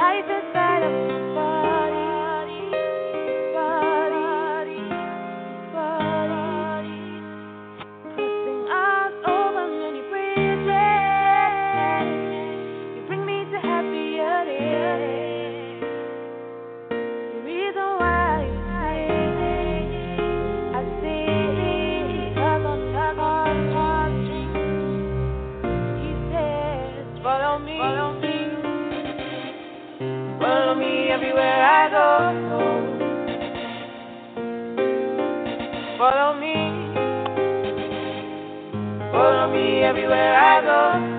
Life inside of my everywhere I go.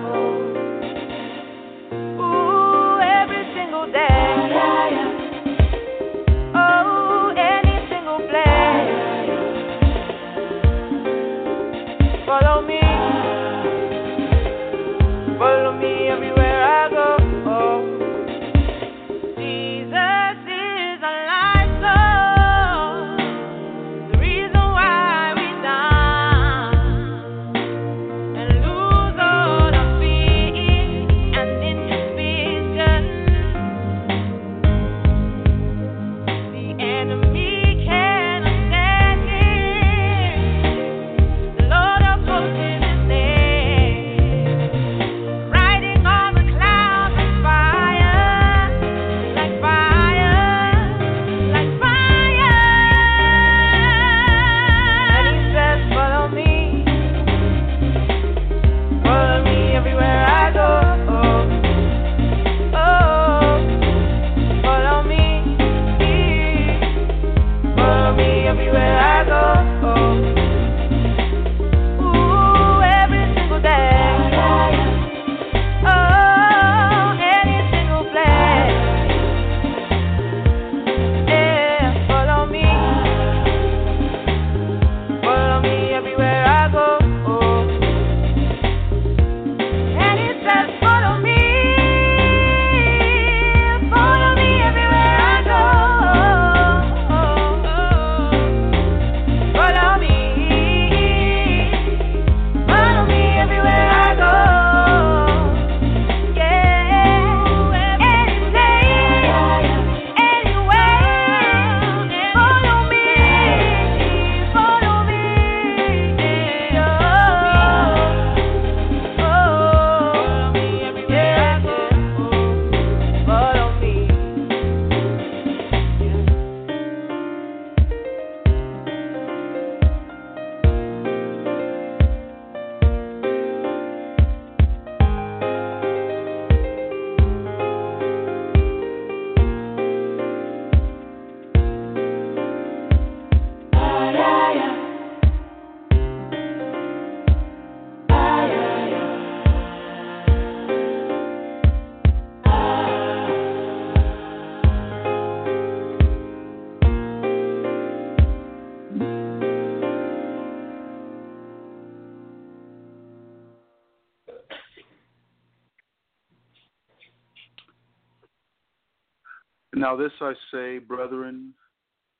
Now, this I say, brethren,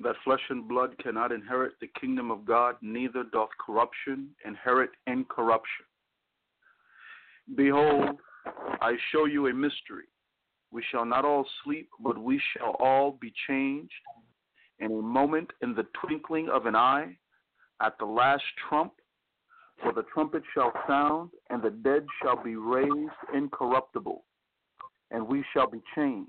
that flesh and blood cannot inherit the kingdom of God, neither doth corruption inherit incorruption. Behold, I show you a mystery. We shall not all sleep, but we shall all be changed in a moment, in the twinkling of an eye, at the last trump. For the trumpet shall sound, and the dead shall be raised incorruptible, and we shall be changed.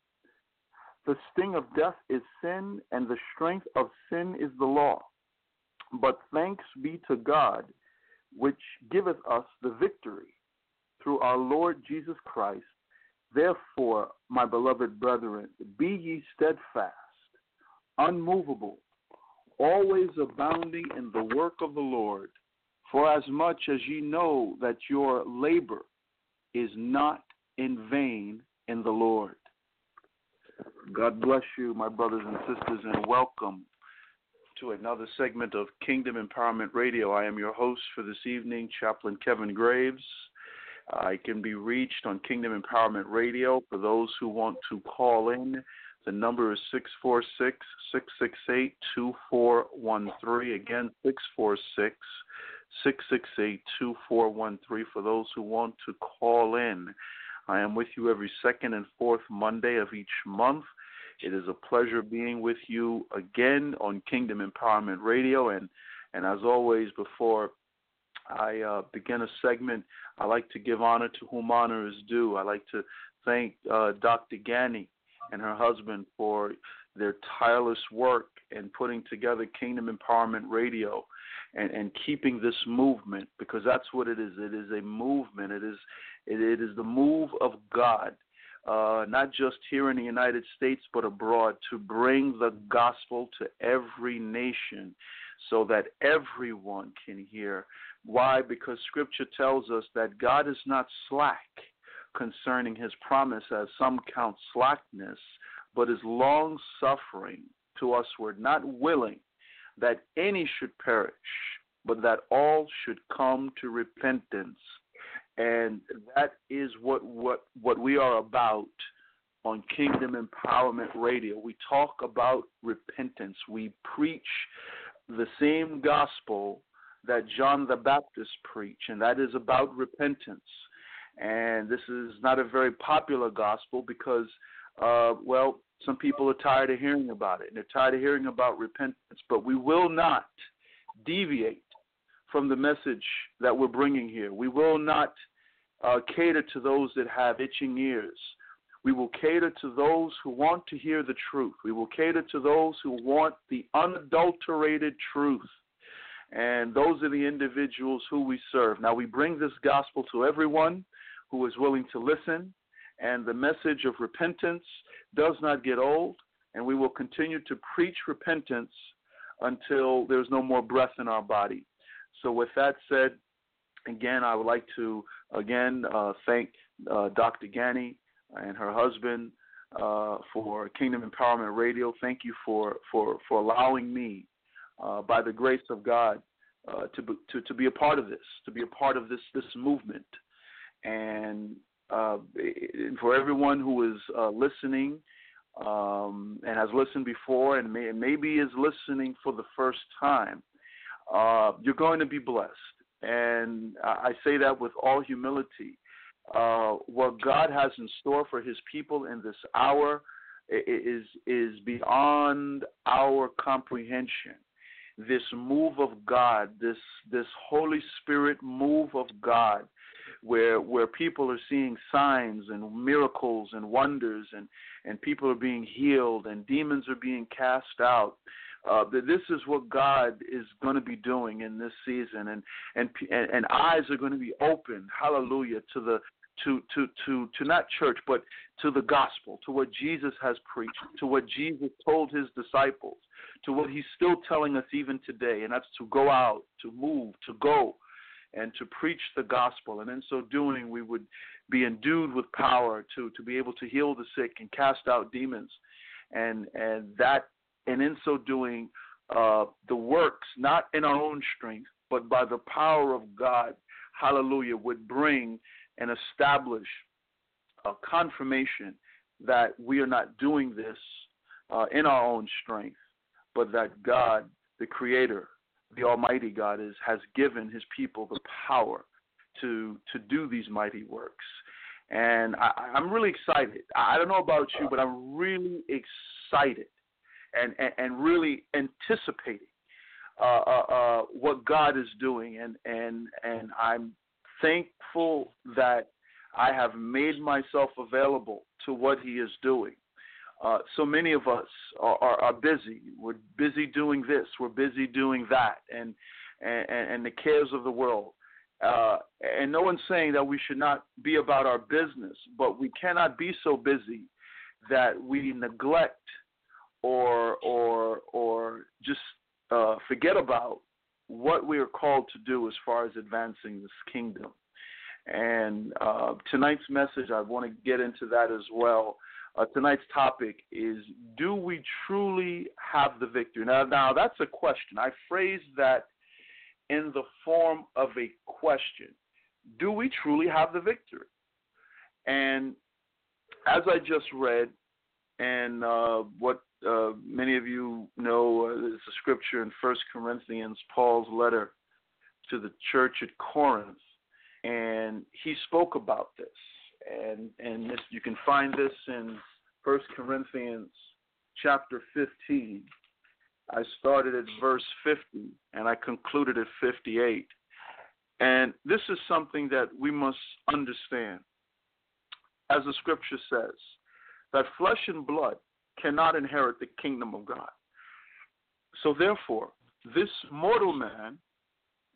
The sting of death is sin, and the strength of sin is the law. But thanks be to God, which giveth us the victory through our Lord Jesus Christ. Therefore, my beloved brethren, be ye steadfast, unmovable, always abounding in the work of the Lord, for as much as ye know that your labor is not in vain in the Lord. God bless you, my brothers and sisters, and welcome to another segment of Kingdom Empowerment Radio. I am your host for this evening, Chaplain Kevin Graves. I can be reached on Kingdom Empowerment Radio for those who want to call in. The number is 646 668 2413. Again, 646 668 2413 for those who want to call in. I am with you every second and fourth Monday of each month. It is a pleasure being with you again on Kingdom Empowerment Radio. And, and as always, before I uh, begin a segment, I like to give honor to whom honor is due. I like to thank uh, Dr. Gani and her husband for their tireless work in putting together Kingdom Empowerment Radio and, and keeping this movement because that's what it is. It is a movement. It is it, it is the move of God, uh, not just here in the United States but abroad, to bring the gospel to every nation so that everyone can hear. Why? Because Scripture tells us that God is not slack concerning his promise, as some count slackness, but is long suffering to usward, not willing that any should perish, but that all should come to repentance. And that is what, what, what we are about on Kingdom Empowerment Radio. We talk about repentance. We preach the same gospel that John the Baptist preached, and that is about repentance. And this is not a very popular gospel because, uh, well, some people are tired of hearing about it, and they're tired of hearing about repentance. But we will not deviate from the message that we're bringing here. We will not uh, cater to those that have itching ears. We will cater to those who want to hear the truth. We will cater to those who want the unadulterated truth. And those are the individuals who we serve. Now, we bring this gospel to everyone who is willing to listen, and the message of repentance does not get old, and we will continue to preach repentance until there's no more breath in our body. So, with that said, again, I would like to again uh, thank uh, Dr. Gani and her husband uh, for Kingdom Empowerment Radio. Thank you for for for allowing me, uh, by the grace of God, uh, to, be, to to be a part of this, to be a part of this this movement, and uh, for everyone who is listening. Um, and has listened before and, may, maybe is listening for the first time, you're going to be blessed and I say that with all humility. Uh, what God has in store for His people in this hour is is beyond our comprehension. This move of God, this this Holy Spirit move of God, where where people are seeing signs and miracles and wonders, and and people are being healed and demons are being cast out uh, that this is what God is going to be doing in this season, and and and eyes are going to be opened, hallelujah, to the to to to to not church, but to the gospel, to what Jesus has preached, to what Jesus told his disciples, to what he's still telling us even today, and that's to go out, to move, to go, and to preach the gospel. And in so doing, we would be endued with power to to be able to heal the sick and cast out demons, and and that and in so doing, uh, the works, not in our own strength, but by the power of God, hallelujah, would bring and establish a confirmation that we are not doing this uh, in our own strength, but that God, the Creator, the Almighty God, is, has given His people the power to to do these mighty works. And I, I'm really excited. I don't know about you, but I'm really excited and, and, and really anticipating uh, uh, uh, what God is doing, and and and I'm thankful that I have made myself available to what He is doing. Uh, so many of us are, are, are busy. We're busy doing this. We're busy doing that, and and, and the cares of the world. Uh, and no one's saying that we should not be about our business, but we cannot be so busy that we neglect or or or just uh, forget about what we are called to do as far as advancing this kingdom. And uh, tonight's message, I want to get into that as well. Uh, tonight's topic is: Do we truly have the victory? Now, now that's a question. I phrased that in the form of a question: Do we truly have the victory? And as I just read, and uh, what uh, many of you know uh, a scripture in First Corinthians, Paul's letter to the church at Corinth, and he spoke about this, and and this, you can find this in First Corinthians chapter 15. I started at verse 50 and I concluded at 58. And this is something that we must understand. As the scripture says, that flesh and blood cannot inherit the kingdom of God. So, therefore, this mortal man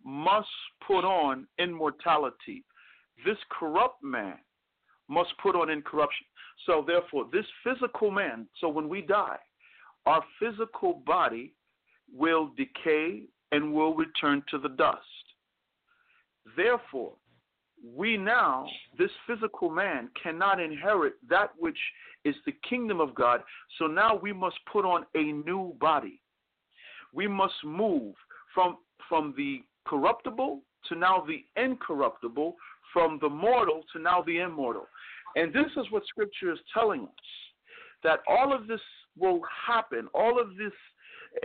must put on immortality. This corrupt man must put on incorruption. So, therefore, this physical man, so when we die, our physical body will decay and will return to the dust. Therefore, we now, this physical man, cannot inherit that which is the kingdom of God. So now we must put on a new body. We must move from, from the corruptible to now the incorruptible, from the mortal to now the immortal. And this is what Scripture is telling us that all of this will happen, all of this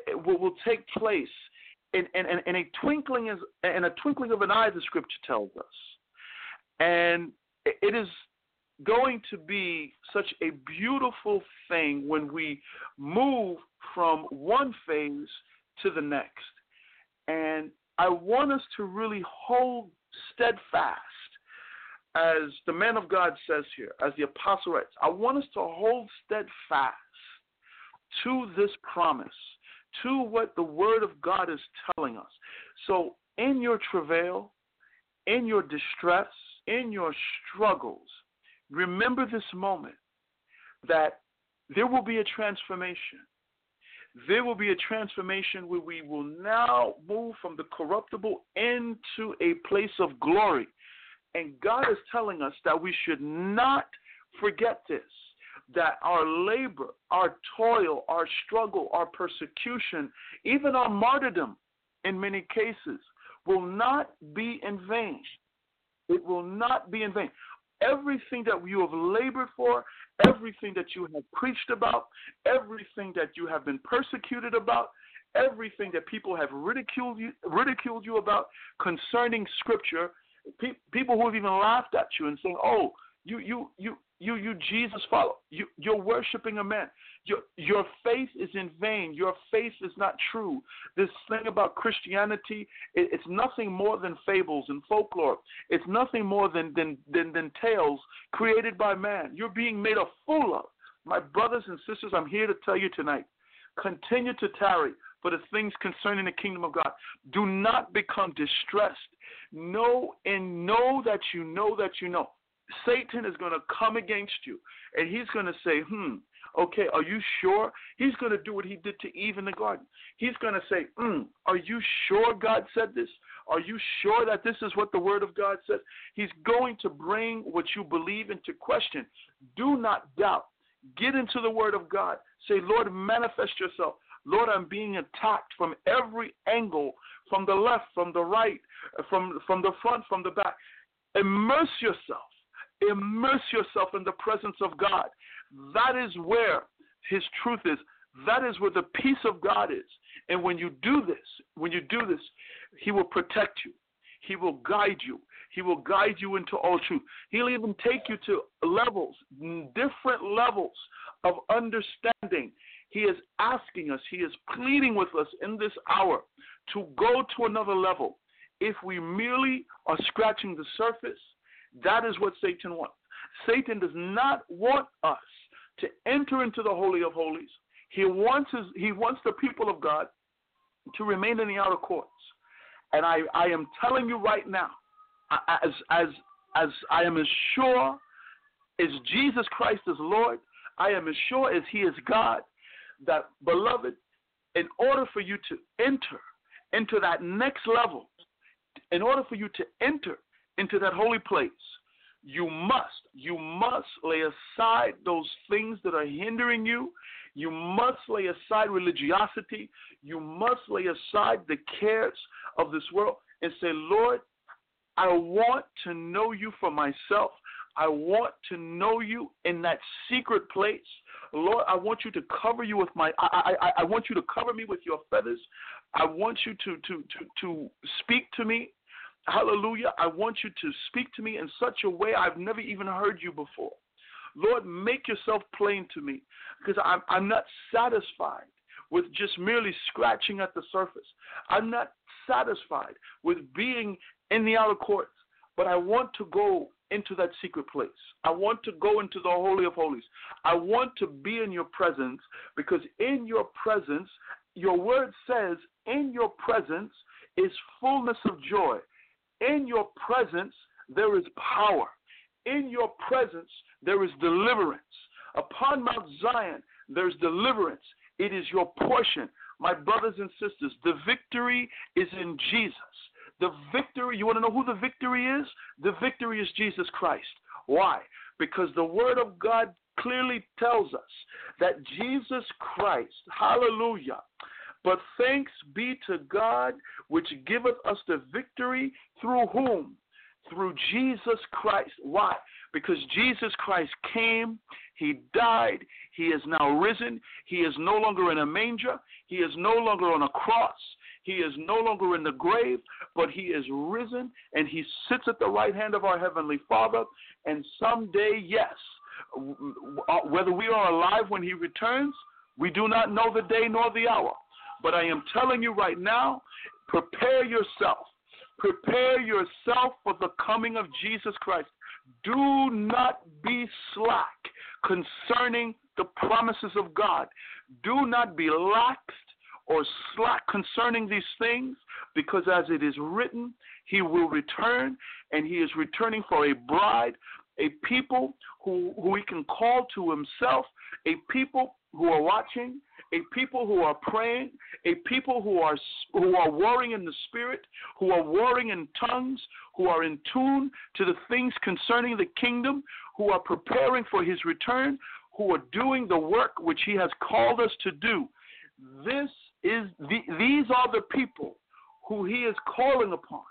eh, will, will take place in, in, in, a twinkling in a twinkling of an eye, the Scripture tells us. And it is going to be such a beautiful thing when we move from one phase to the next. And I want us to really hold steadfast, as the man of God says here, as the apostle writes, I want us to hold steadfast to this promise, to what the word of God is telling us. So, in your travail, in your distress, in your struggles, remember this moment that there will be a transformation. There will be a transformation where we will now move from the corruptible into a place of glory. And God is telling us that we should not forget this that our labor, our toil, our struggle, our persecution, even our martyrdom in many cases will not be in vain. It will not be in vain. Everything that you have labored for, everything that you have preached about, everything that you have been persecuted about, everything that people have ridiculed you, ridiculed you about concerning Scripture, pe- people who have even laughed at you and saying, "Oh, you you you you you Jesus follow. You you're worshiping a man. Your your faith is in vain. Your faith is not true. This thing about Christianity, it, it's nothing more than fables and folklore. It's nothing more than than than than tales created by man. You're being made a fool of. My brothers and sisters, I'm here to tell you tonight. Continue to tarry for the things concerning the kingdom of God. Do not become distressed. Know and know that you know that you know Satan is going to come against you and he's going to say, hmm, okay, are you sure? He's going to do what he did to Eve in the garden. He's going to say, hmm, are you sure God said this? Are you sure that this is what the Word of God says? He's going to bring what you believe into question. Do not doubt. Get into the Word of God. Say, Lord, manifest yourself. Lord, I'm being attacked from every angle, from the left, from the right, from, from the front, from the back. Immerse yourself Immerse yourself in the presence of God. That is where His truth is. That is where the peace of God is. And when you do this, when you do this, He will protect you. He will guide you. He will guide you into all truth. He'll even take you to levels, different levels of understanding. He is asking us, He is pleading with us in this hour to go to another level, if we merely are scratching the surface, that is what Satan wants. Satan does not want us to enter into the holy of holies. He wants his, he wants the people of God to remain in the outer courts. And I, I am telling you right now, as as as I am as sure as Jesus Christ is Lord, I am as sure as He is God, that beloved, in order for you to enter into that next level, in order for you to enter into that holy place, you must, you must lay aside those things that are hindering you. You must lay aside religiosity. You must lay aside the cares of this world and say, Lord, I want to know you for myself. I want to know you in that secret place. Lord, I want you to cover you with my I, I, I want you to cover me with your feathers. I want you to to to to speak to me Hallelujah. I want you to speak to me in such a way I've never even heard you before. Lord, make yourself plain to me because I'm, I'm not satisfied with just merely scratching at the surface. I'm not satisfied with being in the outer courts, but I want to go into that secret place. I want to go into the Holy of Holies. I want to be in your presence because in your presence, your word says, in your presence is fullness of joy. In your presence, there is power. In your presence, there is deliverance. Upon Mount Zion, there's deliverance. It is your portion. My brothers and sisters, the victory is in Jesus. The victory, you want to know who the victory is? The victory is Jesus Christ. Why? Because the Word of God clearly tells us that Jesus Christ, hallelujah, but thanks be to God, which giveth us the victory through whom? Through Jesus Christ. Why? Because Jesus Christ came, He died, He is now risen, He is no longer in a manger, He is no longer on a cross, He is no longer in the grave, but He is risen and He sits at the right hand of our Heavenly Father. And someday, yes, uh, whether we are alive when He returns, we do not know the day nor the hour. But I am telling you right now, prepare yourself. Prepare yourself for the coming of Jesus Christ. Do not be slack concerning the promises of God. Do not be laxed or slack concerning these things, because as it is written, he will return, and he is returning for a bride, a people who, who he can call to himself, a people who are watching, a people who are praying, a people who are who are warring in the spirit, who are warring in tongues, who are in tune to the things concerning the kingdom, who are preparing for his return, who are doing the work which he has called us to do. This is the, these are the people who he is calling upon.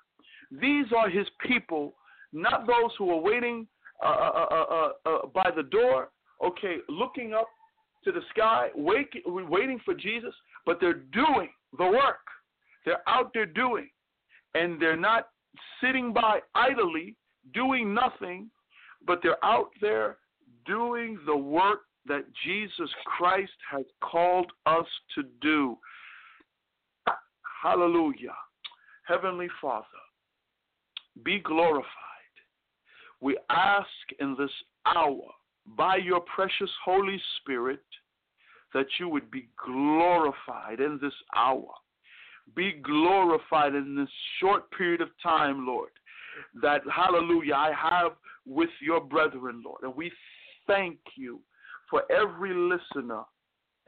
These are his people, not those who are waiting uh, uh, uh, uh, uh by the door, okay, looking up to the sky, waiting for Jesus, but they're doing the work. They're out there doing, and they're not sitting by idly doing nothing, but they're out there doing the work that Jesus Christ has called us to do. Hallelujah. Heavenly Father, be glorified. We ask in this hour by your precious Holy Spirit that you would be glorified in this hour. Be glorified in this short period of time, Lord, that, hallelujah, I have with your brethren, Lord. And we thank you for every listener,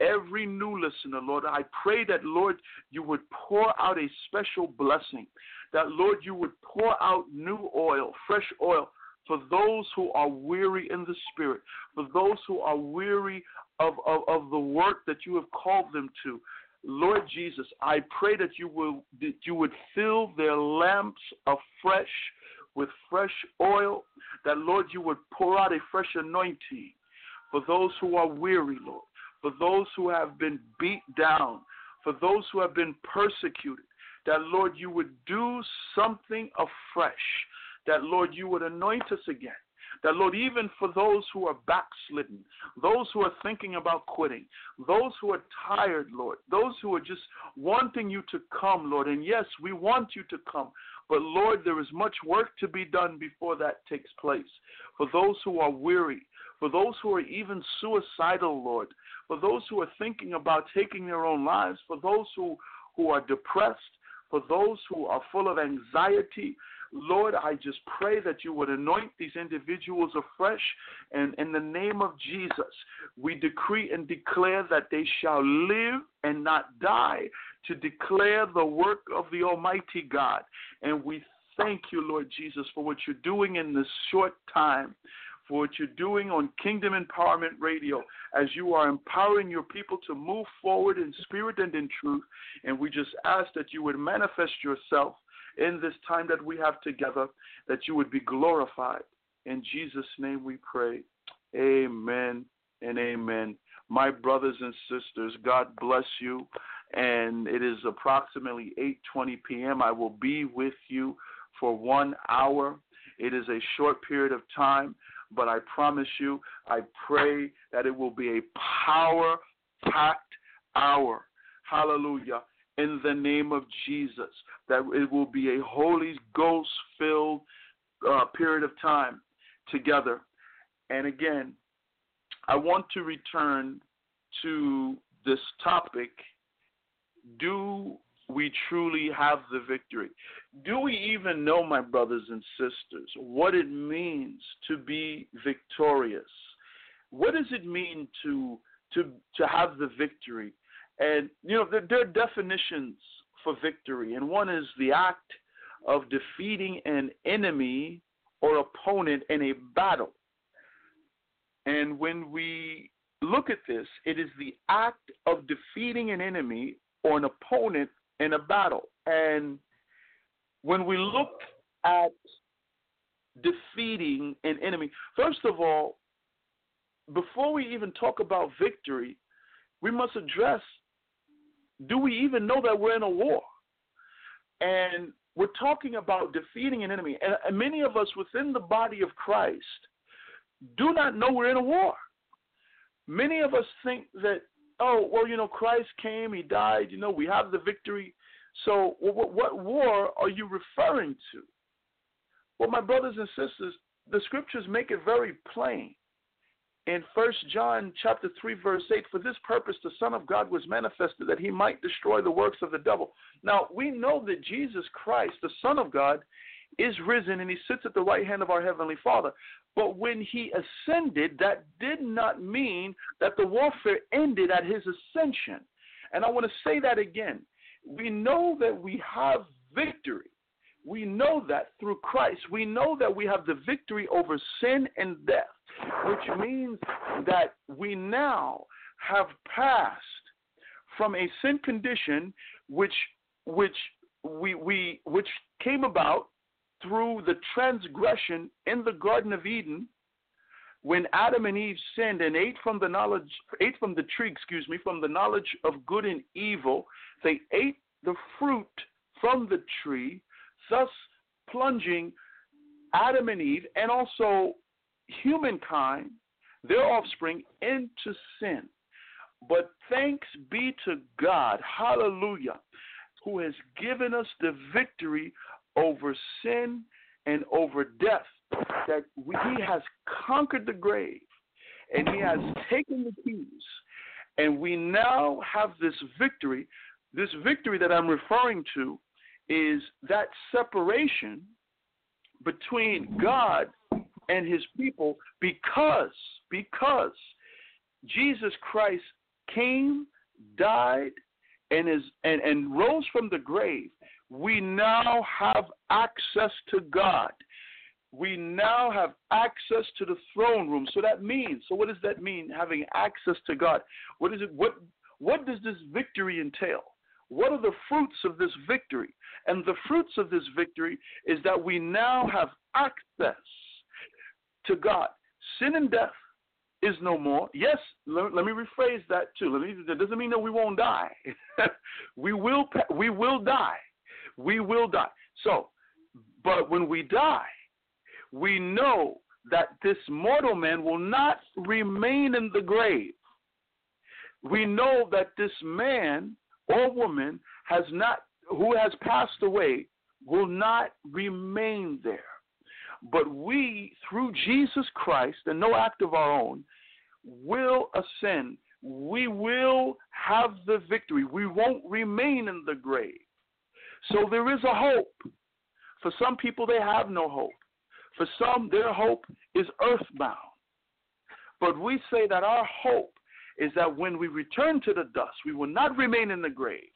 every new listener, Lord. I pray that, Lord, you would pour out a special blessing, that, Lord, you would pour out new oil, fresh oil for those who are weary in the spirit, for those who are weary of, of, of the work that you have called them to. Lord Jesus, I pray that you will that you would fill their lamps afresh with fresh oil, that Lord you would pour out a fresh anointing for those who are weary, Lord, for those who have been beat down, for those who have been persecuted, that Lord you would do something afresh that, Lord, you would anoint us again, That, Lord, even for those who are backslidden, those who are thinking about quitting, those who are tired, Lord, those who are just wanting you to come, Lord, and yes, we want you to come, but Lord, there is much work to be done before that takes place. For those who are weary, for those who are even suicidal, Lord, for those who are thinking about taking their own lives, for those who, who are depressed, for those who are full of anxiety, Lord, I just pray that you would anoint these individuals afresh. And in the name of Jesus, we decree and declare that they shall live and not die to declare the work of the Almighty God. And we thank you, Lord Jesus, for what you're doing in this short time for what you're doing on Kingdom Empowerment Radio as you are empowering your people to move forward in spirit and in truth. And we just ask that you would manifest yourself in this time that we have together, that you would be glorified. In Jesus' name we pray. Amen and amen. My brothers and sisters, God bless you. And it is approximately 8:20 p.m. I will be with you for 1 hour. It is a short period of time, but I promise you, I pray that it will be a power packed hour. Hallelujah. In the name of Jesus, that it will be a Holy Ghost filled uh, period of time together. And again, I want to return to this topic do we truly have the victory? Do we even know, my brothers and sisters, what it means to be victorious? What does it mean to to to have the victory? And you know, there, there are definitions for victory, and one is the act of defeating an enemy or opponent in a battle. And when we look at this, it is the act of defeating an enemy or an opponent in a battle. And when we look at defeating an enemy, first of all, before we even talk about victory, we must address do we even know that we're in a war? And we're talking about defeating an enemy. And, many of us within the body of Christ do not know we're in a war. Many of us think that oh, well, you know, Christ came, he died, you know, we have the victory. So, what, what war are you referring to? Well, my brothers and sisters, the scriptures make it very plain. In First John chapter 3 verse 8 for this purpose the son of God was manifested that he might destroy the works of the devil. Now, we know that Jesus Christ, the son of God, is risen and he sits at the right hand of our heavenly Father. But when he ascended, that did not mean that the warfare ended at his ascension. And I want to say that again. We know that we have victory. We know that through Christ. We know that we have the victory over sin and death, which means that we now have passed from a sin condition which which we we which came about through the transgression in the Garden of Eden when Adam and Eve sinned and ate from the knowledge ate from the tree, excuse me, from the knowledge of good and evil, they ate the fruit from the tree, thus plunging Adam and Eve and also humankind, their offspring, into sin. But thanks be to God, hallelujah, who has given us the victory over sin and over death. That we, he has conquered the grave and he has taken the keys. And we now have this victory. This victory that I'm referring to is that separation between God and his people because because Jesus Christ came, died, and is and, and rose from the grave we now have access to God. We now have access to the throne room. So that means, so what does that mean, having access to God? What is it what what does this victory entail? What are the fruits of this victory? And the fruits of this victory is that we now have access to God. Sin and death is no more. Yes, let, let me rephrase that too. Me, that doesn't mean that we won't die. we will we will die we will die. So, but when we die, we know that this mortal man will not remain in the grave. We know that this man or woman has not who has passed away will not remain there. But we, through Jesus Christ and no act of our own, will ascend. We will have the victory. We won't remain in the grave. So there is a hope. For some people, they have no hope. For some, their hope is earthbound. But we say that our hope is that when we return to the dust, we will not remain in the grave,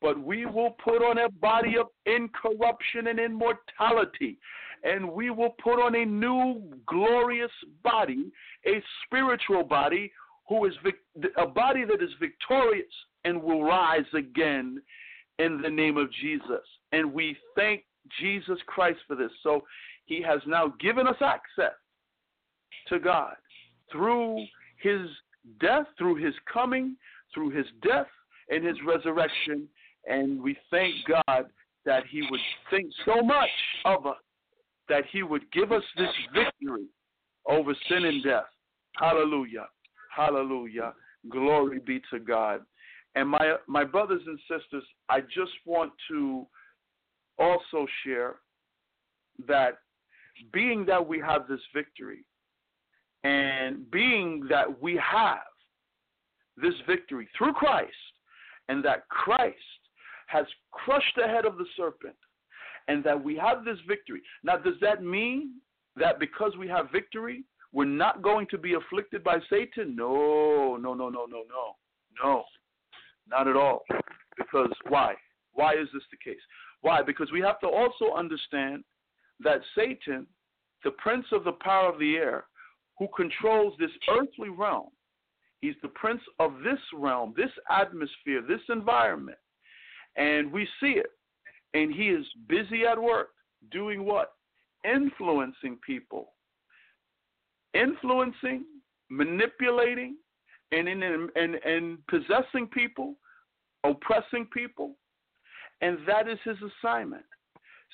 but we will put on a body of incorruption and immortality. And we will put on a new glorious body, a spiritual body, who is vic- a body that is victorious and will rise again in the name of Jesus. And we thank Jesus Christ for this. So he has now given us access to God through his death, through his coming, through his death and his resurrection. And we thank God that he would think so much of us that he would give us this victory over sin and death. Hallelujah. Hallelujah. Glory be to God. And my my brothers and sisters, I just want to also share that being that we have this victory and being that we have this victory through Christ and that Christ has crushed the head of the serpent and that we have this victory. Now, does that mean that because we have victory, we're not going to be afflicted by Satan? No, no, no, no, no, no. No, not at all. Because why? Why is this the case? Why? Because we have to also understand that Satan, the prince of the power of the air, who controls this earthly realm, he's the prince of this realm, this atmosphere, this environment. And we see it. And he is busy at work doing what? Influencing people. Influencing, manipulating, and, in, and, and possessing people, oppressing people. And that is his assignment.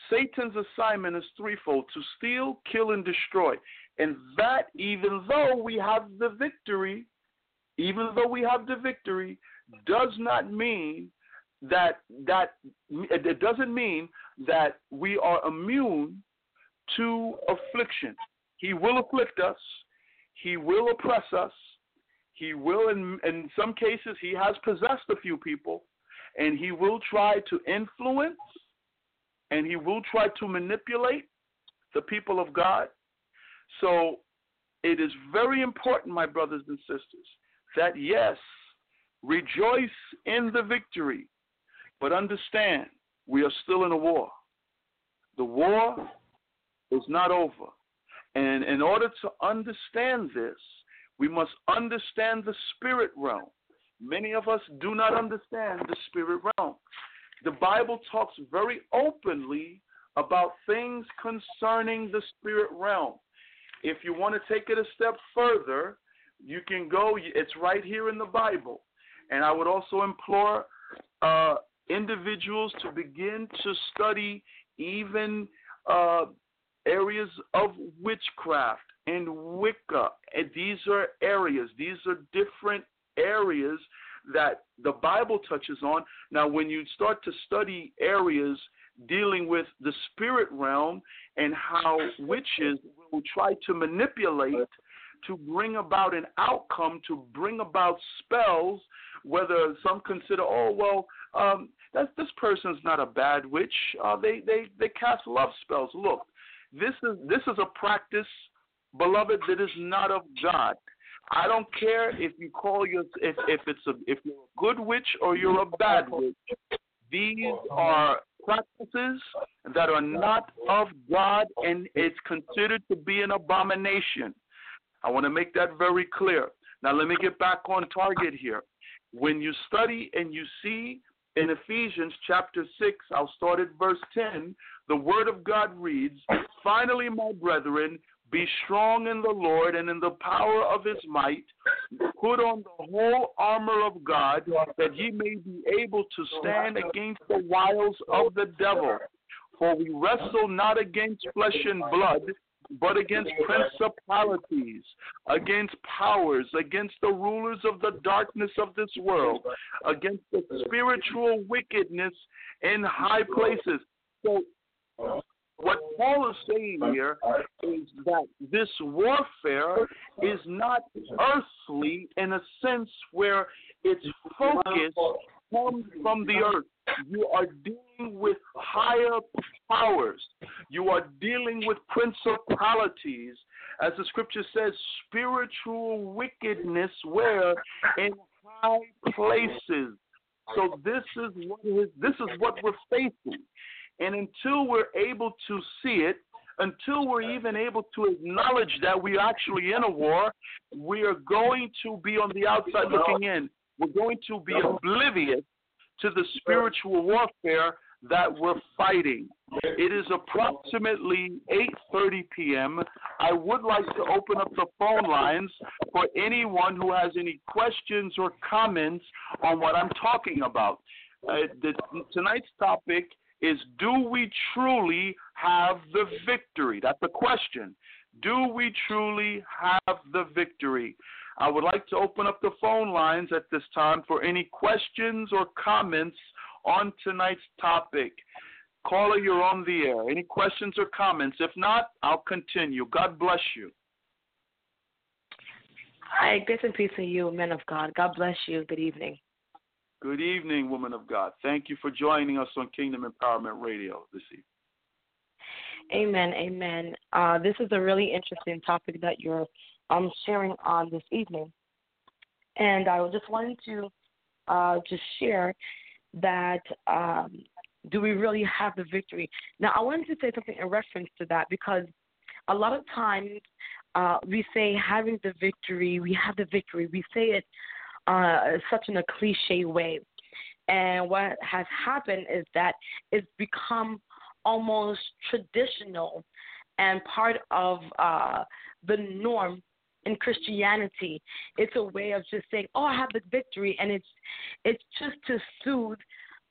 Satan's assignment is threefold to steal, kill, and destroy. And that, even though we have the victory, even though we have the victory, does not mean that that it doesn't mean that we are immune to affliction. He will afflict us. He will oppress us. He will, in, in some cases, he has possessed a few people, and he will try to influence and he will try to manipulate the people of God. So it is very important, my brothers and sisters, that yes, rejoice in the victory, but understand we are still in a war. The war is not over. And in order to understand this, we must understand the spirit realm. Many of us do not understand the spirit realm. The Bible talks very openly about things concerning the spirit realm. If you want to take it a step further, you can go, it's right here in the Bible. And I would also implore uh, individuals to begin to study even uh, areas of witchcraft and Wicca. And these are areas, these are different areas that the Bible touches on. Now, when you start to study areas dealing with the spirit realm and how witches will try to manipulate to bring about an outcome, to bring about spells, whether some consider, oh, well, um, that, this person's not a bad witch. Uh, they, they, they cast love spells. Look, this is, this is a practice, beloved, that is not of God. I don't care if you call your if if it's a if you're a good witch or you're a bad witch. These are practices that are not of God and it's considered to be an abomination. I want to make that very clear. Now let me get back on target here. When you study and you see in Ephesians chapter 6, I'll start at verse 10, the word of God reads, Finally, my brethren, be strong in the Lord and in the power of his might. Put on the whole armor of God that ye may be able to stand against the wiles of the devil. For we wrestle not against flesh and blood, but against principalities, against powers, against the rulers of the darkness of this world, against the spiritual wickedness in high places. So, what Paul is saying here is that this warfare is not earthly in a sense where its focus comes from the earth. You are dealing with higher powers. You are dealing with principalities. As the scripture says, spiritual wickedness where in high places. So this is this is what we're facing. And until we're able to see it, until we're even able to acknowledge that we're actually in a war, we are going to be on the outside looking in. We're going to be oblivious to the spiritual warfare that we're fighting. It is approximately 8:30 p.m. I would like to open up the phone lines for anyone who has any questions or comments on what I'm talking about. Uh, the, tonight's topic is do we truly have the victory? That's the question. Do we truly have the victory? I would like to open up the phone lines at this time for any questions or comments on tonight's topic. Caller, you're on the air. Any questions or comments? If not, I'll continue. God bless you. Hi, grace and peace to you, men of God. God bless you. Good evening. Good evening, woman of God. Thank you for joining us on Kingdom Empowerment Radio this evening. Amen. Amen. Uh, this is a really interesting topic that you're um, sharing on this evening. And I just wanted to uh, just share that um, do we really have the victory? Now, I wanted to say something in reference to that because a lot of times uh, we say having the victory, we have the victory. We say it uh, such in a cliche way. And what has happened is that it's become almost traditional and part of uh, the norm in Christianity. It's a way of just saying, "Oh, I have the victory," and it's it's just to soothe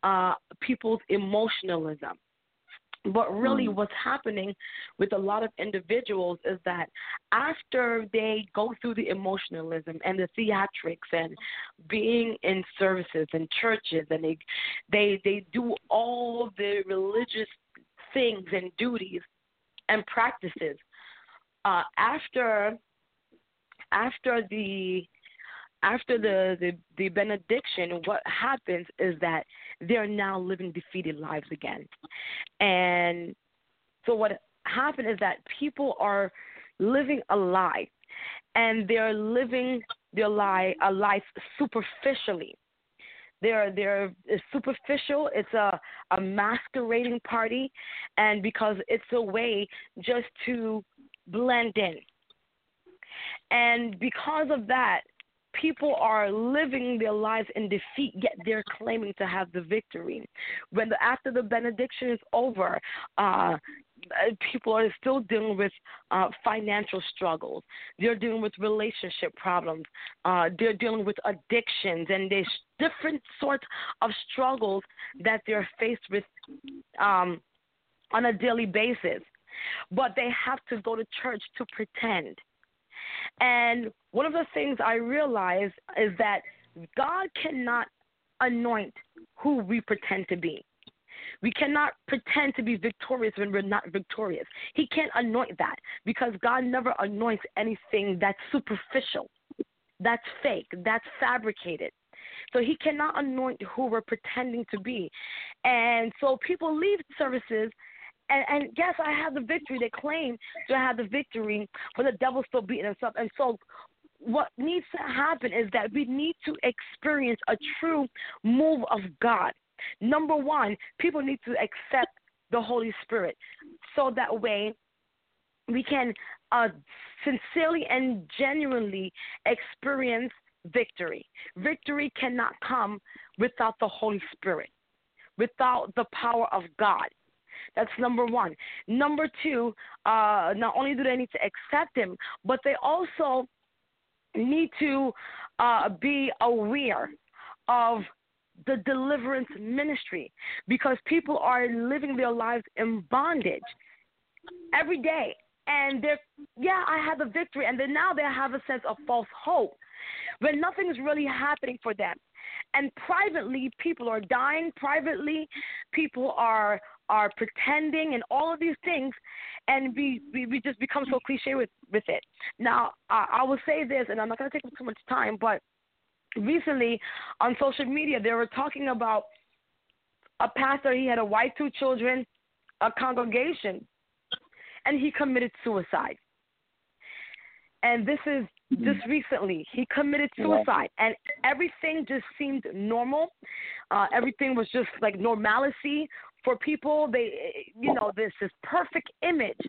uh, people's emotionalism. But really, mm. what's happening with a lot of individuals is that after they go through the emotionalism and the theatrics and being in services and churches, and they they they do all the religious things and duties and practices, uh, after after the after the, the the benediction, what happens is that they're now living defeated lives again, and so what happened is that people are living a lie, and they're living their lie a life superficially. They're they're superficial. It's a a masquerading party, and because it's a way just to blend in and because of that, people are living their lives in defeat, yet they're claiming to have the victory. When the, after the benediction is over, uh, people are still dealing with uh, financial struggles. They're dealing with relationship problems. Uh, they're dealing with addictions, and there's different sorts of struggles that they're faced with um, on a daily basis. But they have to go to church to pretend and one of the things I realize is that God cannot anoint who we pretend to be. We cannot pretend to be victorious when we're not victorious. He can't anoint that because God never anoints anything that's superficial, that's fake, that's fabricated. So he cannot anoint who we're pretending to be. And so people leave services and, and yes, I have the victory. They claim to have the victory, but the devil's still beating up. And so, what needs to happen is that we need to experience a true move of God. Number one, people need to accept the Holy Spirit, so that way we can uh, sincerely and genuinely experience victory. Victory cannot come without the Holy Spirit, without the power of God. That's number one. Number two, uh, not only do they need to accept him, but they also need to uh, be aware of the deliverance ministry because people are living their lives in bondage every day. and they're yeah, I have a victory, and then now they have a sense of false hope, when nothing's really happening for them. And privately, people are dying. Privately, people are are pretending and all of these things, and we we, we just become so cliche with with it. Now, I, I will say this, and I'm not going to take up too much time, but recently on social media they were talking about a pastor. He had a wife, two children, a congregation, and he committed suicide. And this is just recently. He committed suicide, and everything just seemed normal. Uh, everything was just like normalcy for people. They, you know, this is perfect image,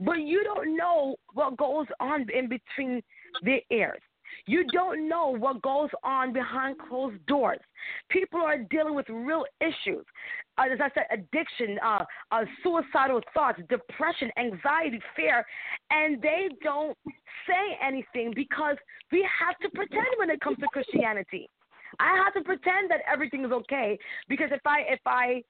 but you don't know what goes on in between the ears. You don't know what goes on behind closed doors. People are dealing with real issues. Uh, as I said, addiction, uh, uh, suicidal thoughts, depression, anxiety, fear, and they don't say anything because we have to pretend when it comes to Christianity. I have to pretend that everything is okay because if I if I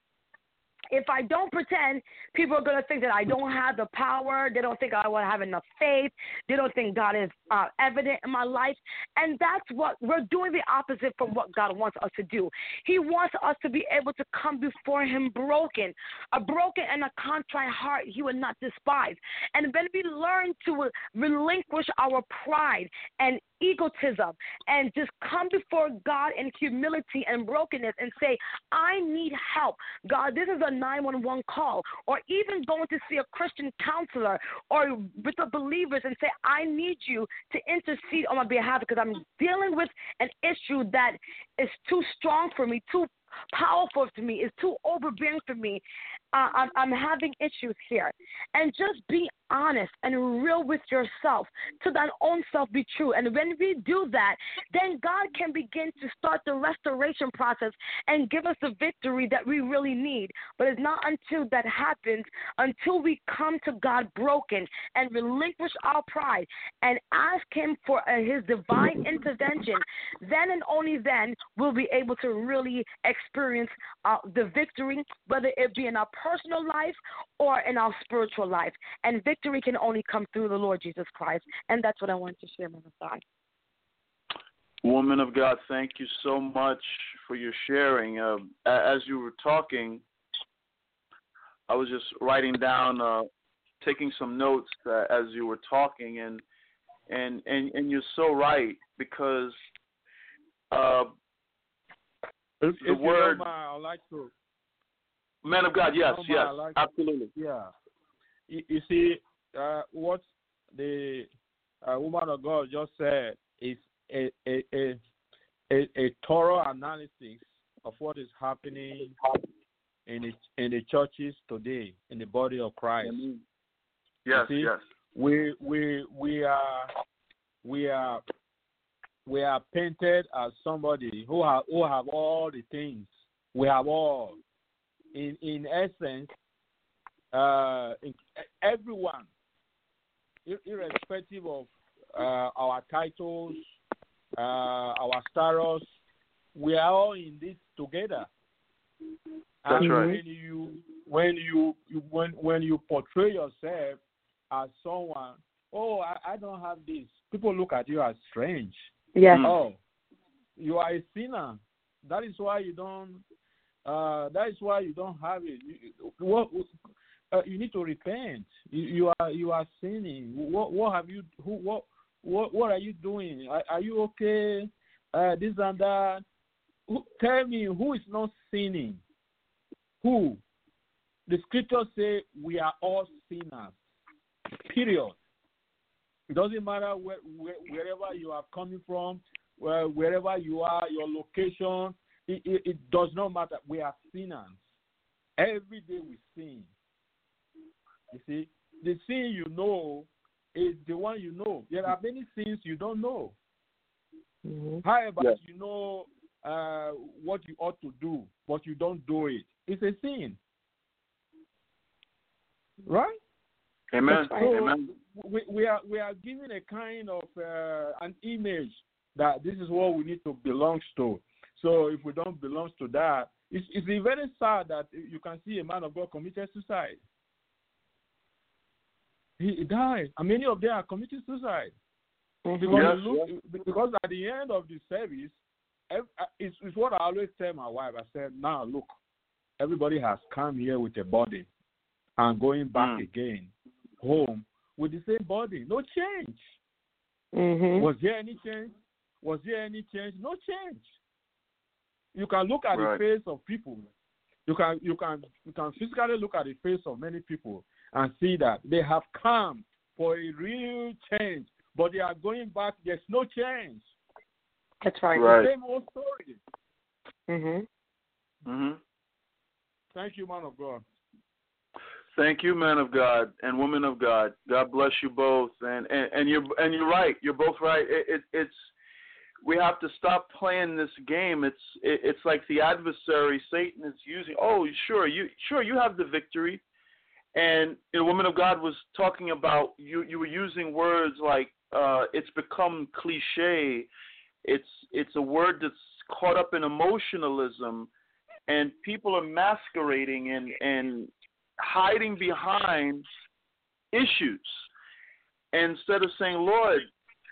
if I don't pretend, people are going to think that I don't have the power. They don't think I will have enough faith. They don't think God is uh, evident in my life. And that's what we're doing the opposite from what God wants us to do. He wants us to be able to come before Him broken. A broken and a contrite heart He will not despise. And when we learn to relinquish our pride and egotism and just come before God in humility and brokenness and say, I need help. God, this is a 911 call. Or even going to see a Christian counselor or with the believers and say, I need you to intercede on my behalf because I'm dealing with an issue that is too strong for me, too powerful to me, is too overbearing for me. Uh, I'm, I'm having issues here. And just be honest and real with yourself to thine own self be true. And when we do that, then God can begin to start the restoration process and give us the victory that we really need. But it's not until that happens, until we come to God broken and relinquish our pride and ask Him for uh, His divine intervention, then and only then will we be able to really experience uh, the victory, whether it be in our personal life or in our spiritual life. And victory can only come through the Lord Jesus Christ. And that's what I wanted to share, of God. Woman of God, thank you so much for your sharing. Uh, as you were talking, I was just writing down, uh, taking some notes uh, as you were talking, and and and and you're so right because uh, If, the if word- mind, I'd like to. man of God, yes, yes, like- absolutely. Yeah. You, you see, uh, what the uh, woman of God just said is a, a, a, a, a thorough analysis of what is happening in the, in the churches today, in the body of Christ. Yes, see, yes. we we we are we are we are painted as somebody who have who have all the things. We have all. In in essence, uh, in, everyone, ir- irrespective of uh, our titles, uh, our status, we are all in this together. That's and right. when you when you you- when when you portray yourself as someone, oh, I, I don't have this. People look at you as strange. Yes. Mm. Oh, you are a sinner. That is why you don't. Uh, that is why you don't have it. You, what, uh, you need to repent. You, you are you are sinning. What what have you? Who what what what are you doing? Are, are you okay? Uh, this and that. Who, tell me who is not sinning? Who? The scriptures say we are all sinners. Period. It doesn't matter where, where, wherever you are coming from, where, wherever you are, your location. It, it, it does not matter. We are sinners. Every day we sin. You see, the sin you know is the one you know. There are many sins you don't know. However, Yes. you know uh, what you ought to do, but you don't do it. It's a sin. Right? Amen. So Amen. We, we are we are given a kind of uh, an image that this is what we need to belong to. So if we don't belong to that, it's, it's very sad that you can see a man of God committed suicide. he died, and many of them are committing suicide. Mhm. Because, Yes, look, because at the end of the service, uh, it's, it's what I always tell my wife. I said, now look, everybody has come here with a body and going back Mm. again home with the same body. No change. Mhm. Was there any change? Was there any change? No change. You can look at Right. the face of people. You can you can you can physically look at the face of many people and see that they have come for a real change, but they are going back. There's no change. That's right. Right. The same old story. Mhm. hmm Thank you, man of God. Thank you, men of God and women of God. God bless you both. And and, and you're and you're right. You're both right. It, it, it's we have to stop playing this game. It's it, it's like the adversary, Satan, is using. Oh, sure, you sure you have the victory. And the woman of God was talking about you. You were using words like uh, it's become cliche. It's it's a word that's caught up in emotionalism, and people are masquerading and and hiding behind issues instead of saying, Lord,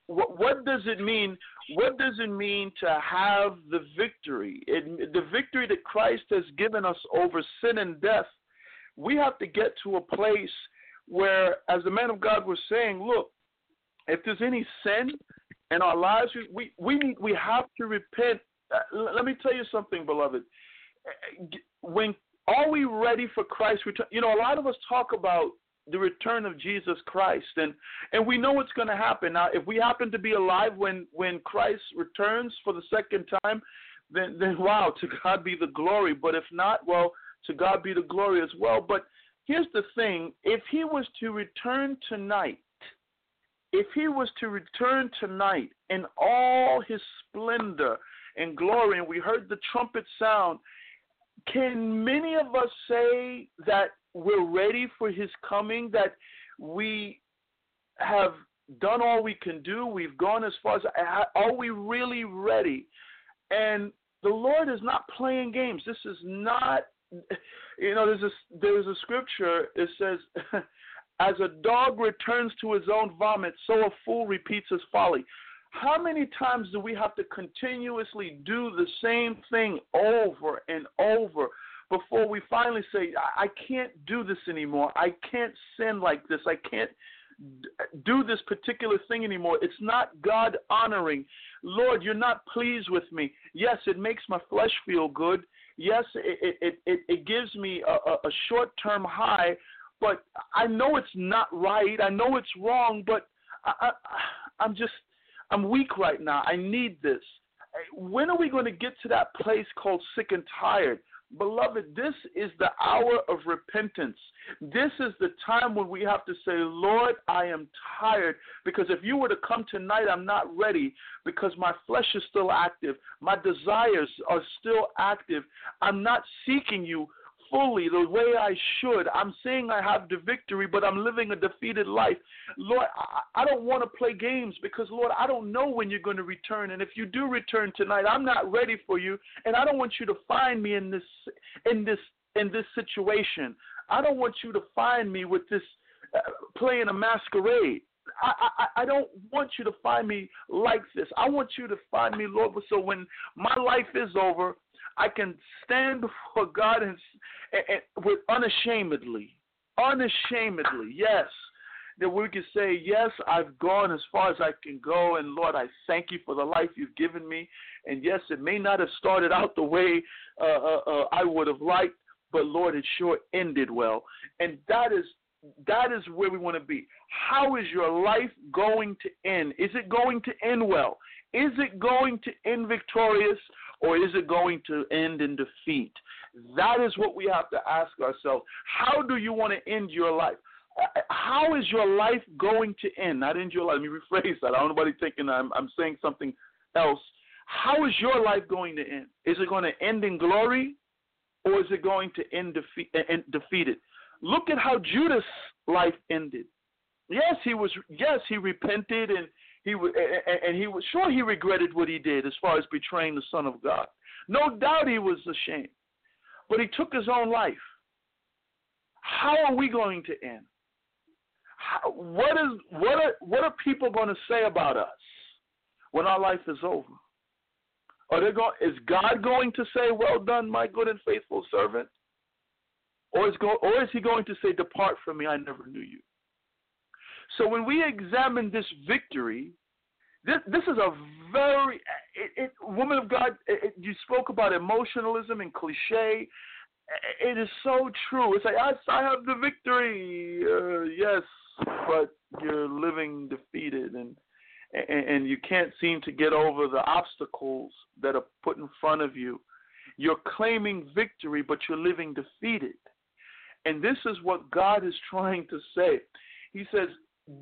what, what does it mean? What does it mean to have the victory? It, the victory that Christ has given us over sin and death. We have to get to a place where, as the man of God was saying, look, if there's any sin in our lives, we we need we have to repent. Uh, let me tell you something, beloved. When are we ready for Christ's return? You know, a lot of us talk about the return of Jesus Christ, and and we know what's going to happen. Now, if we happen to be alive when when Christ returns for the second time, then then wow, to God be the glory. But if not, well, to God be the glory as well. But here's the thing: if He was to return tonight, if He was to return tonight in all His splendor and glory, and we heard the trumpet sound can many of us say that we're ready for his coming, that we have done all we can do, we've gone as far as, are we really ready? And the Lord is not playing games. This is not, you know, there's a, there's a scripture, it says, as a dog returns to his own vomit, so a fool repeats his folly. How many times do we have to continuously do the same thing over and over before we finally say, I, I can't do this anymore. I can't sin like this. I can't do this particular thing anymore. It's not God honoring. Lord, you're not pleased with me. Yes, it makes my flesh feel good. Yes, it, it, it, it gives me a, a, a short term high, but I know it's not right. I know it's wrong, but I, I, I'm just I'm weak right now. I need this. When are we going to get to that place called sick and tired? Beloved, this is the hour of repentance. This is the time when we have to say, Lord, I am tired. Because if you were to come tonight, I'm not ready because my flesh is still active. My desires are still active. I'm not seeking you fully the way I should. I'm saying I have the victory, but I'm living a defeated life. Lord, I, don't want to play games because, Lord, I don't know when you're going to return. And if you do return tonight, I'm not ready for you, and I don't want you to find me in this in this in this situation. I don't want you to find me with this uh, playing a masquerade. I, I I don't want you to find me like this. I want you to find me, Lord, so when my life is over, I can stand before God and, and, and with unashamedly, unashamedly, yes, that we can say, yes, I've gone as far as I can go, and Lord, I thank you for the life you've given me, and yes, it may not have started out the way uh, uh, uh, I would have liked, but Lord, it sure ended well, and that is that is where we want to be. How is your life going to end? Is it going to end well? Is it going to end victorious or is it going to end in defeat? That is what we have to ask ourselves. How do you want to end your life? How is your life going to end? Not end your life. Let me rephrase that. I don't want nobody thinking I'm, I'm saying something else. How is your life going to end? Is it going to end in glory or is it going to end defeat, eh, end defeated? Look at how Judas' life ended. Yes, he was. Yes, he repented and he was, and he was sure he regretted what he did as far as betraying the Son of God. No doubt he was ashamed, but he took his own life. How are we going to end? how, what is what are what are people going to say about us when our life is over? Are they going? Is God going to say, "Well done, my good and faithful servant," or is go, or is He going to say, "Depart from me, I never knew you"? So when we examine this victory, this this is a very it, it, woman of God. It, you spoke about emotionalism and cliche. It is so true. It's like I, I have the victory. Uh, yes, but you're living defeated and, and and you can't seem to get over the obstacles that are put in front of you. You're claiming victory, but you're living defeated. And this is what God is trying to say. He says,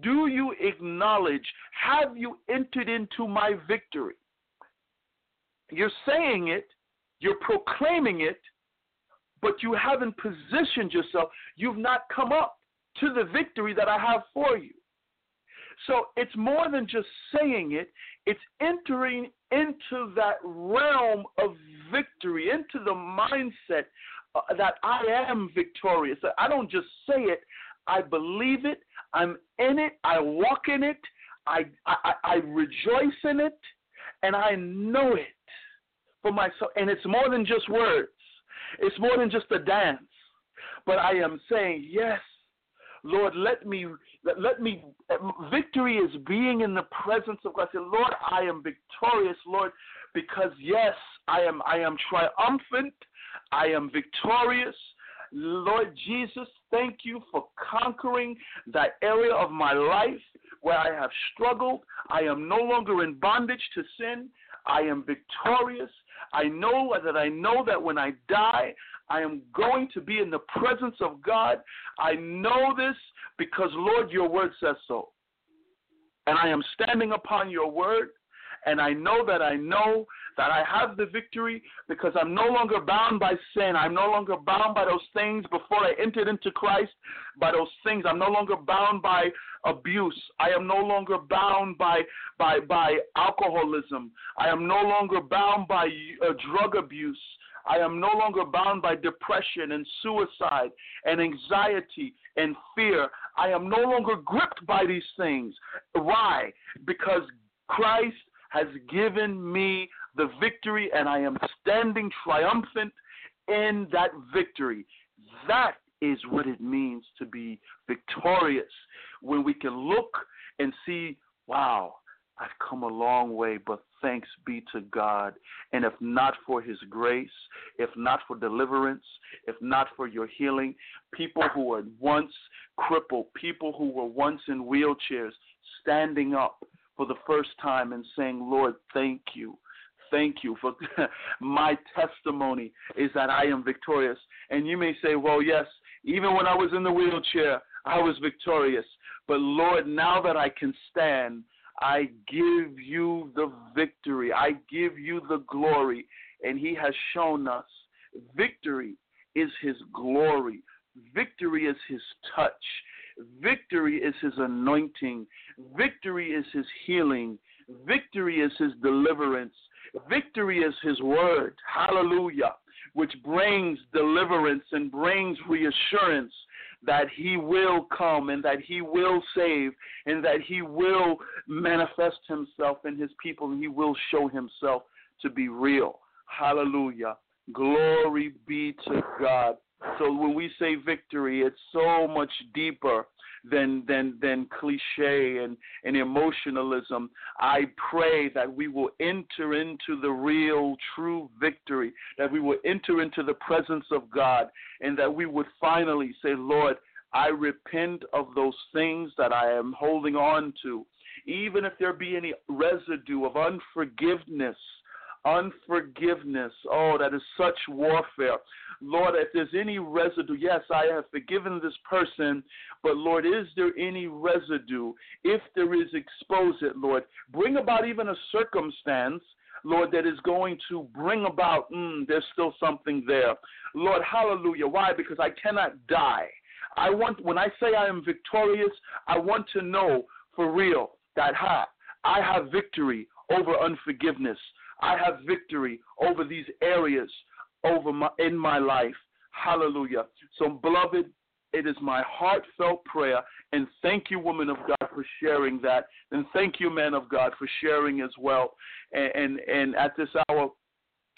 Do you acknowledge, have you entered into my victory? You're saying it, you're proclaiming it, but you haven't positioned yourself. You've not come up to the victory that I have for you. So it's more than just saying it, it's entering into that realm of victory, into the mindset uh, that I am victorious. I don't just say it, I believe it, I'm in it, I walk in it, I, I, I rejoice in it, and I know it for myself. And it's more than just words, it's more than just a dance. But I am saying, yes, Lord, let me let, me victory is being in the presence of God. Say, Lord, I am victorious, Lord, because yes, I am I am triumphant, I am victorious. Lord Jesus, thank you for conquering that area of my life where I have struggled. I am no longer in bondage to sin. I am victorious. I know that I know that when I die, I am going to be in the presence of God. I know this because, Lord, your word says so. And I am standing upon your word. And I know that I know that I have the victory because I'm no longer bound by sin. I'm no longer bound by those things before I entered into Christ, by those things. I'm no longer bound by abuse. I am no longer bound by by by alcoholism. I am no longer bound by uh, drug abuse. I am no longer bound by depression and suicide and anxiety and fear. I am no longer gripped by these things. Why? Because Christ has given me the victory and I am standing triumphant in that victory. That is what it means to be victorious. When we can look and see, wow, I've come a long way, but thanks be to God. And if not for His grace, if not for deliverance, if not for your healing, people who were once crippled, people who were once in wheelchairs, standing up for the first time and saying, Lord, thank you. Thank you for my testimony is that I am victorious. And you may say, well, yes, even when I was in the wheelchair, I was victorious. But Lord, now that I can stand, I give you the victory. I give you the glory. And he has shown us victory is his glory. Victory is his touch. Victory is his anointing. Victory is his healing. Victory is his deliverance. Victory is his word. Hallelujah. Which brings deliverance and brings reassurance that he will come and that he will save and that he will manifest himself in his people and he will show himself to be real. Hallelujah. Glory be to God. So when we say victory, it's so much deeper than than than cliche and, and emotionalism. I pray that we will enter into the real true victory, that we will enter into the presence of God, and that we would finally say, Lord, I repent of those things that I am holding on to. Even if there be any residue of unforgiveness, unforgiveness. Oh, that is such warfare. Lord, if there's any residue, yes, I have forgiven this person, but Lord, is there any residue? If there is, expose it, Lord. Bring about even a circumstance. Lord, that is going to bring about, mm, there's still something there. Lord, hallelujah. Why? Because I cannot die. I want, when I say I am victorious, I want to know for real that ha, I have victory over unforgiveness. I have victory over these areas over my in my life. Hallelujah. So beloved, it is my heartfelt prayer, and thank you, woman of God, for sharing that, and thank you, man of God, for sharing as well. And and, and at this hour,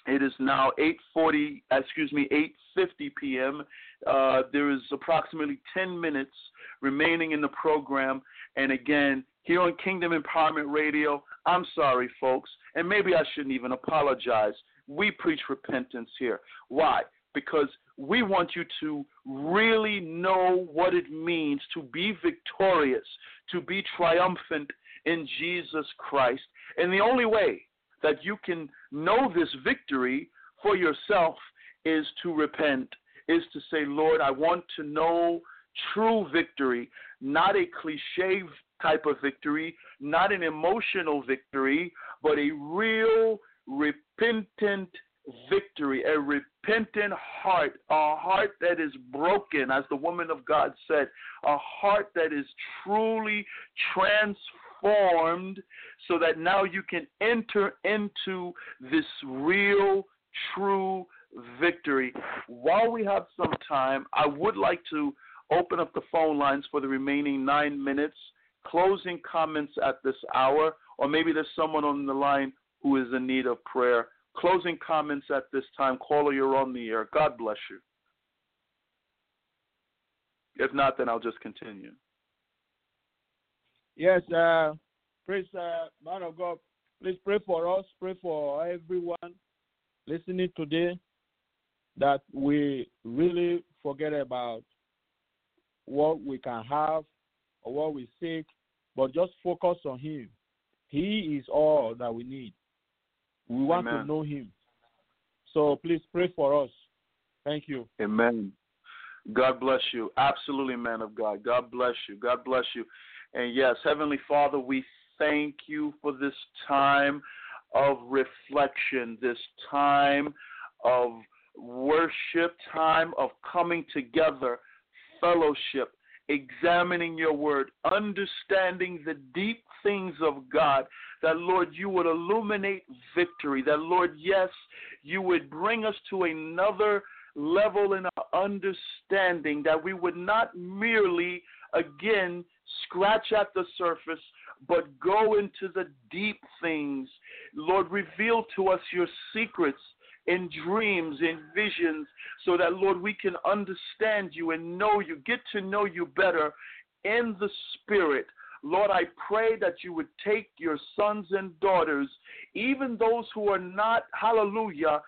it is now 8:40, excuse me, 8:50 p.m. Uh, there is approximately 10 minutes remaining in the program, and again, here on Kingdom Empowerment Radio, I'm sorry, folks, and maybe I shouldn't even apologize. We preach repentance here. Why? Because we want you to really know what it means to be victorious, to be triumphant in Jesus Christ. And the only way that you can know this victory for yourself is to repent, is to say, Lord, I want to know true victory, not a cliche type of victory, not an emotional victory, but a real repentant victory, a repentant heart, a heart that is broken, as the woman of God said, a heart that is truly transformed so that now you can enter into this real, true victory. While we have some time, I would like to open up the phone lines for the remaining nine minutes, closing comments at this hour, or maybe there's someone on the line who is in need of prayer. Closing comments at this time. Caller, you're on the air. God bless you. If not, then I'll just continue. Yes, uh, praise uh, man of God. Please pray for us. Pray for everyone listening today that we really forget about what we can have or what we seek, but just focus on Him. He is all that we need. We want Amen. to know Him. So please pray for us. Thank you. Amen. God bless you. Absolutely, man of God. God bless you. God bless you. And yes, Heavenly Father, we thank you for this time of reflection, this time of worship, time of coming together, fellowship, examining your word, understanding the deep things of God. That, Lord, you would illuminate victory. That, Lord, yes, you would bring us to another level in our understanding. That we would not merely, again, scratch at the surface, but go into the deep things. Lord, reveal to us your secrets in dreams, in visions, so that, Lord, we can understand you and know you, get to know you better in the Spirit. Lord, I pray that you would take your sons and daughters, even those who are not, hallelujah,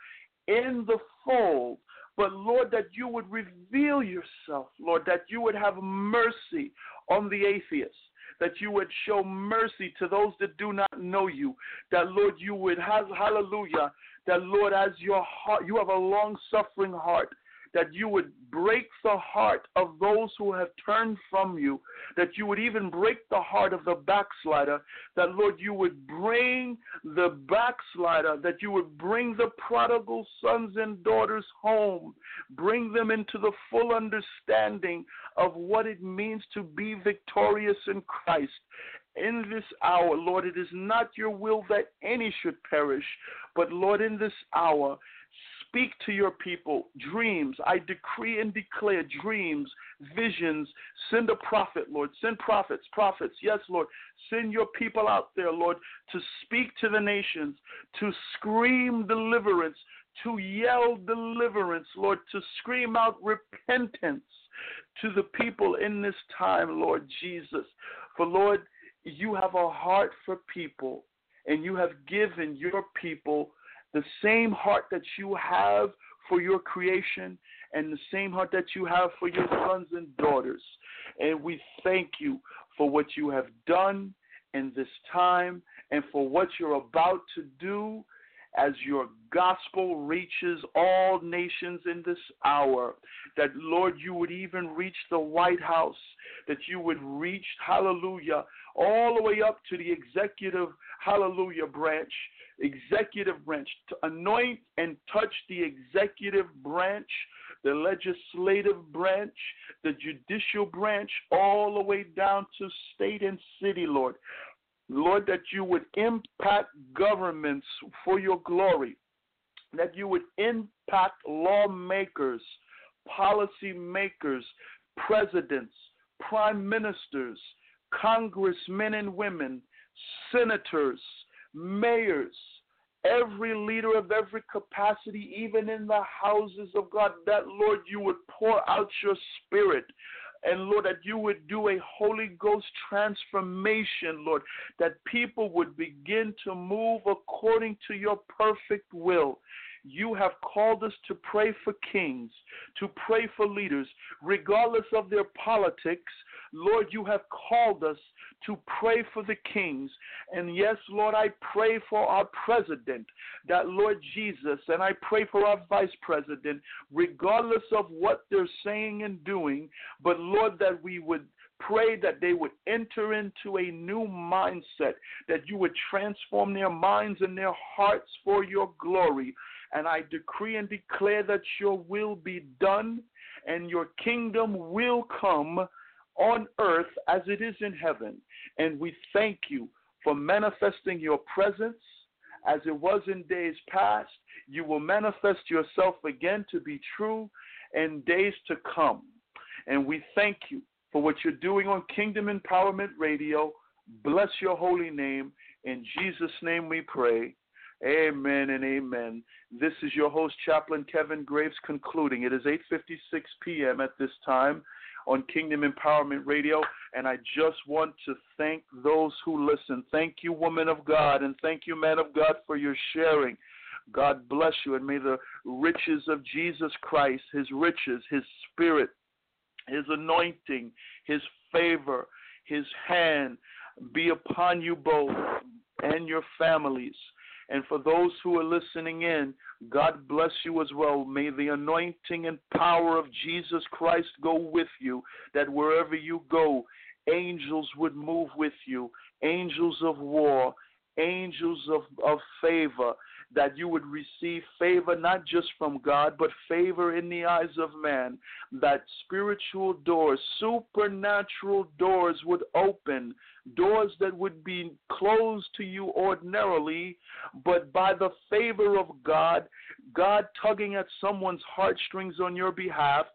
in the fold, but Lord, that you would reveal yourself, Lord, that you would have mercy on the atheists, that you would show mercy to those that do not know you, that Lord, you would have, hallelujah, that Lord, as your heart, you have a long suffering heart, that you would break the heart of those who have turned from you, that you would even break the heart of the backslider, that Lord, you would bring the backslider, that you would bring the prodigal sons and daughters home, bring them into the full understanding of what it means to be victorious in Christ. In this hour, Lord, it is not your will that any should perish, but Lord, in this hour, speak to your people dreams. I decree and declare dreams, visions. Send a prophet, Lord. Send prophets, prophets. Yes, Lord. Send your people out there, Lord, to speak to the nations, to scream deliverance, to yell deliverance, Lord, to scream out repentance to the people in this time, Lord Jesus. For, Lord, you have a heart for people, and you have given your people the same heart that you have for your creation and the same heart that you have for your sons and daughters. And we thank you for what you have done in this time and for what you're about to do as your gospel reaches all nations in this hour. That, Lord, you would even reach the White House, that you would reach, hallelujah, all the way up to the executive, hallelujah, branch, executive branch, to anoint and touch the executive branch, the legislative branch, the judicial branch, all the way down to state and city, Lord. Lord, that you would impact governments for your glory, that you would impact lawmakers, policy makers, presidents, prime ministers, congressmen and women, senators, mayors, every leader of every capacity, even in the houses of God, that, Lord, you would pour out your spirit. And Lord, that you would do a Holy Ghost transformation, Lord, that people would begin to move according to your perfect will. You have called us to pray for kings, to pray for leaders, regardless of their politics. Lord, you have called us to pray for the kings. And yes, Lord, I pray for our president, that Lord Jesus, and I pray for our vice president, regardless of what they're saying and doing, but Lord, that we would pray that they would enter into a new mindset, that you would transform their minds and their hearts for your glory. And I decree and declare that your will be done and your kingdom will come on earth as it is in heaven. And we thank you for manifesting your presence as it was in days past. You will manifest yourself again to be true in days to come. And we thank you for what you're doing on Kingdom Empowerment Radio. Bless your holy name. In Jesus' name we pray. Amen and amen. This is your host, Chaplain Kevin Graves, concluding. It is 8:56 p.m. at this time on Kingdom Empowerment Radio, and I just want to thank those who listen. Thank you, woman of God, and thank you, man of God, for your sharing. God bless you, and may the riches of Jesus Christ, His riches, His Spirit, His anointing, His favor, His hand be upon you both and your families. And for those who are listening in, God bless you as well. May the anointing and power of Jesus Christ go with you, that wherever you go, angels would move with you, angels of war, angels of, of favor, that you would receive favor not just from God, but favor in the eyes of man, that spiritual doors, supernatural doors would open, doors that would be closed to you ordinarily, but by the favor of God, God tugging at someone's heartstrings on your behalf,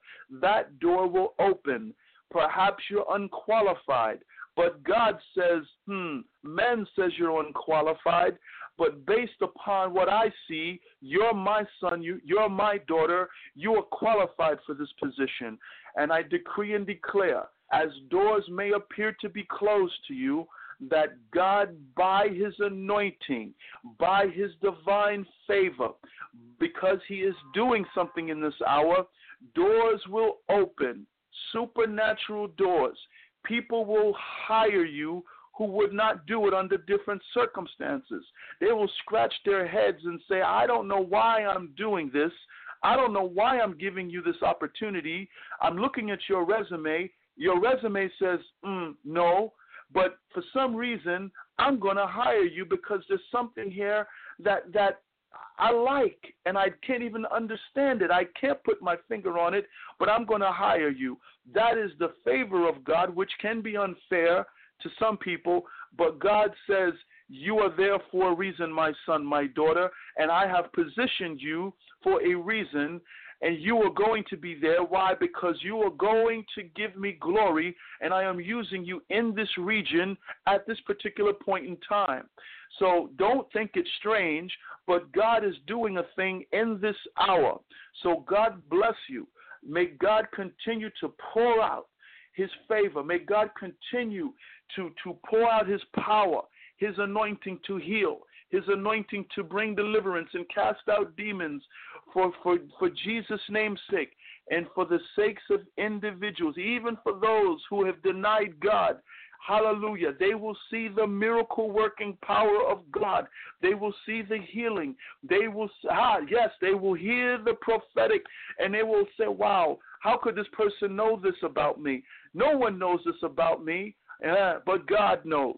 that door will open. Perhaps you're unqualified, but God says, hmm, man says you're unqualified, but based upon what I see, you're my son, you, you're my daughter, you are qualified for this position. And I decree and declare, as doors may appear to be closed to you, that God, by his anointing, by his divine favor, because he is doing something in this hour, doors will open, supernatural doors people will hire you who would not do it under different circumstances. They will scratch their heads and say, I don't know why I'm doing this. I don't know why I'm giving you this opportunity. I'm looking at your resume. Your resume says, mm, no, but for some reason, I'm going to hire you because there's something here that, that I like, and I can't even understand it. I can't put my finger on it, but I'm going to hire you. That is the favor of God, which can be unfair to some people, but God says, You are there for a reason, my son, my daughter, and I have positioned you for a reason, and you are going to be there. Why? Because you are going to give me glory, and I am using you in this region at this particular point in time. So don't think it's strange, but God is doing a thing in this hour. So God bless you. May God continue to pour out his favor. May God continue to, to pour out his power, his anointing to heal, his anointing to bring deliverance and cast out demons for, for, for Jesus' name's sake and for the sakes of individuals, even for those who have denied God. Hallelujah. They will see the miracle working power of God. They will see the healing. They will, ah, yes, they will hear the prophetic and they will say, wow, how could this person know this about me? No one knows this about me, uh, but God knows.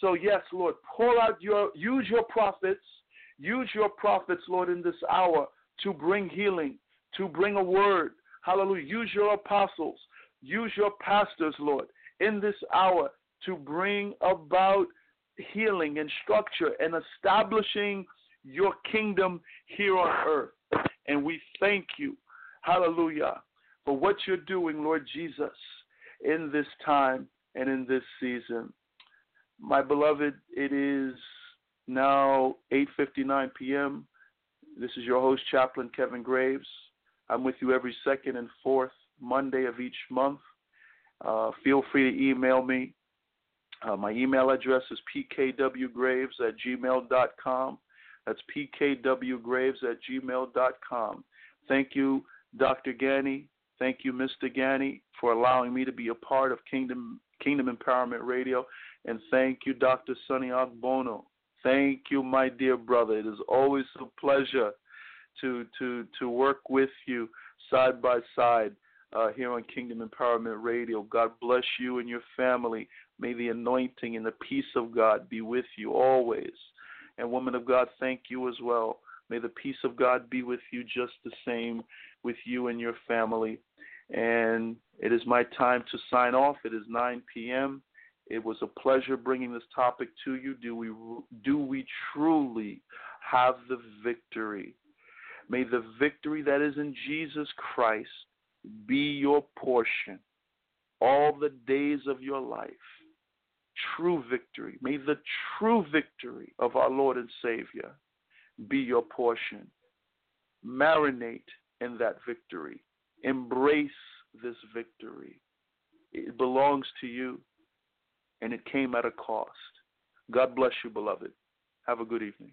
So, yes, Lord, pour out your, use your prophets, use your prophets, Lord, in this hour to bring healing, to bring a word. Hallelujah. Use your apostles, use your pastors, Lord, in this hour to bring about healing and structure and establishing your kingdom here on earth. And we thank you, hallelujah, for what you're doing, Lord Jesus, in this time and in this season. My beloved, it is now 8:59 p.m. This is your host, Chaplain Kevin Graves. I'm with you every second and fourth Monday of each month. Uh, feel free to email me. Uh, my email address is pkwgraves at gmail.com. That's pkwgraves at gmail.com. Thank you, Dr. Gani. Thank you, Mr. Gani, for allowing me to be a part of Kingdom Kingdom Empowerment Radio. And thank you, Dr. Sonny Agbono. Thank you, my dear brother. It is always a pleasure to to to work with you side by side uh, here on Kingdom Empowerment Radio. God bless you and your family. May the anointing and the peace of God be with you always. And woman of God, thank you as well. May the peace of God be with you just the same with you and your family. And it is my time to sign off. It is 9 p.m. It was a pleasure bringing this topic to you. Do we do we truly have the victory? May the victory that is in Jesus Christ be your portion all the days of your life. True victory. May the true victory of our Lord and Savior be your portion. Marinate in that victory. Embrace this victory. It belongs to you, and it came at a cost. God bless you, beloved. Have a good evening.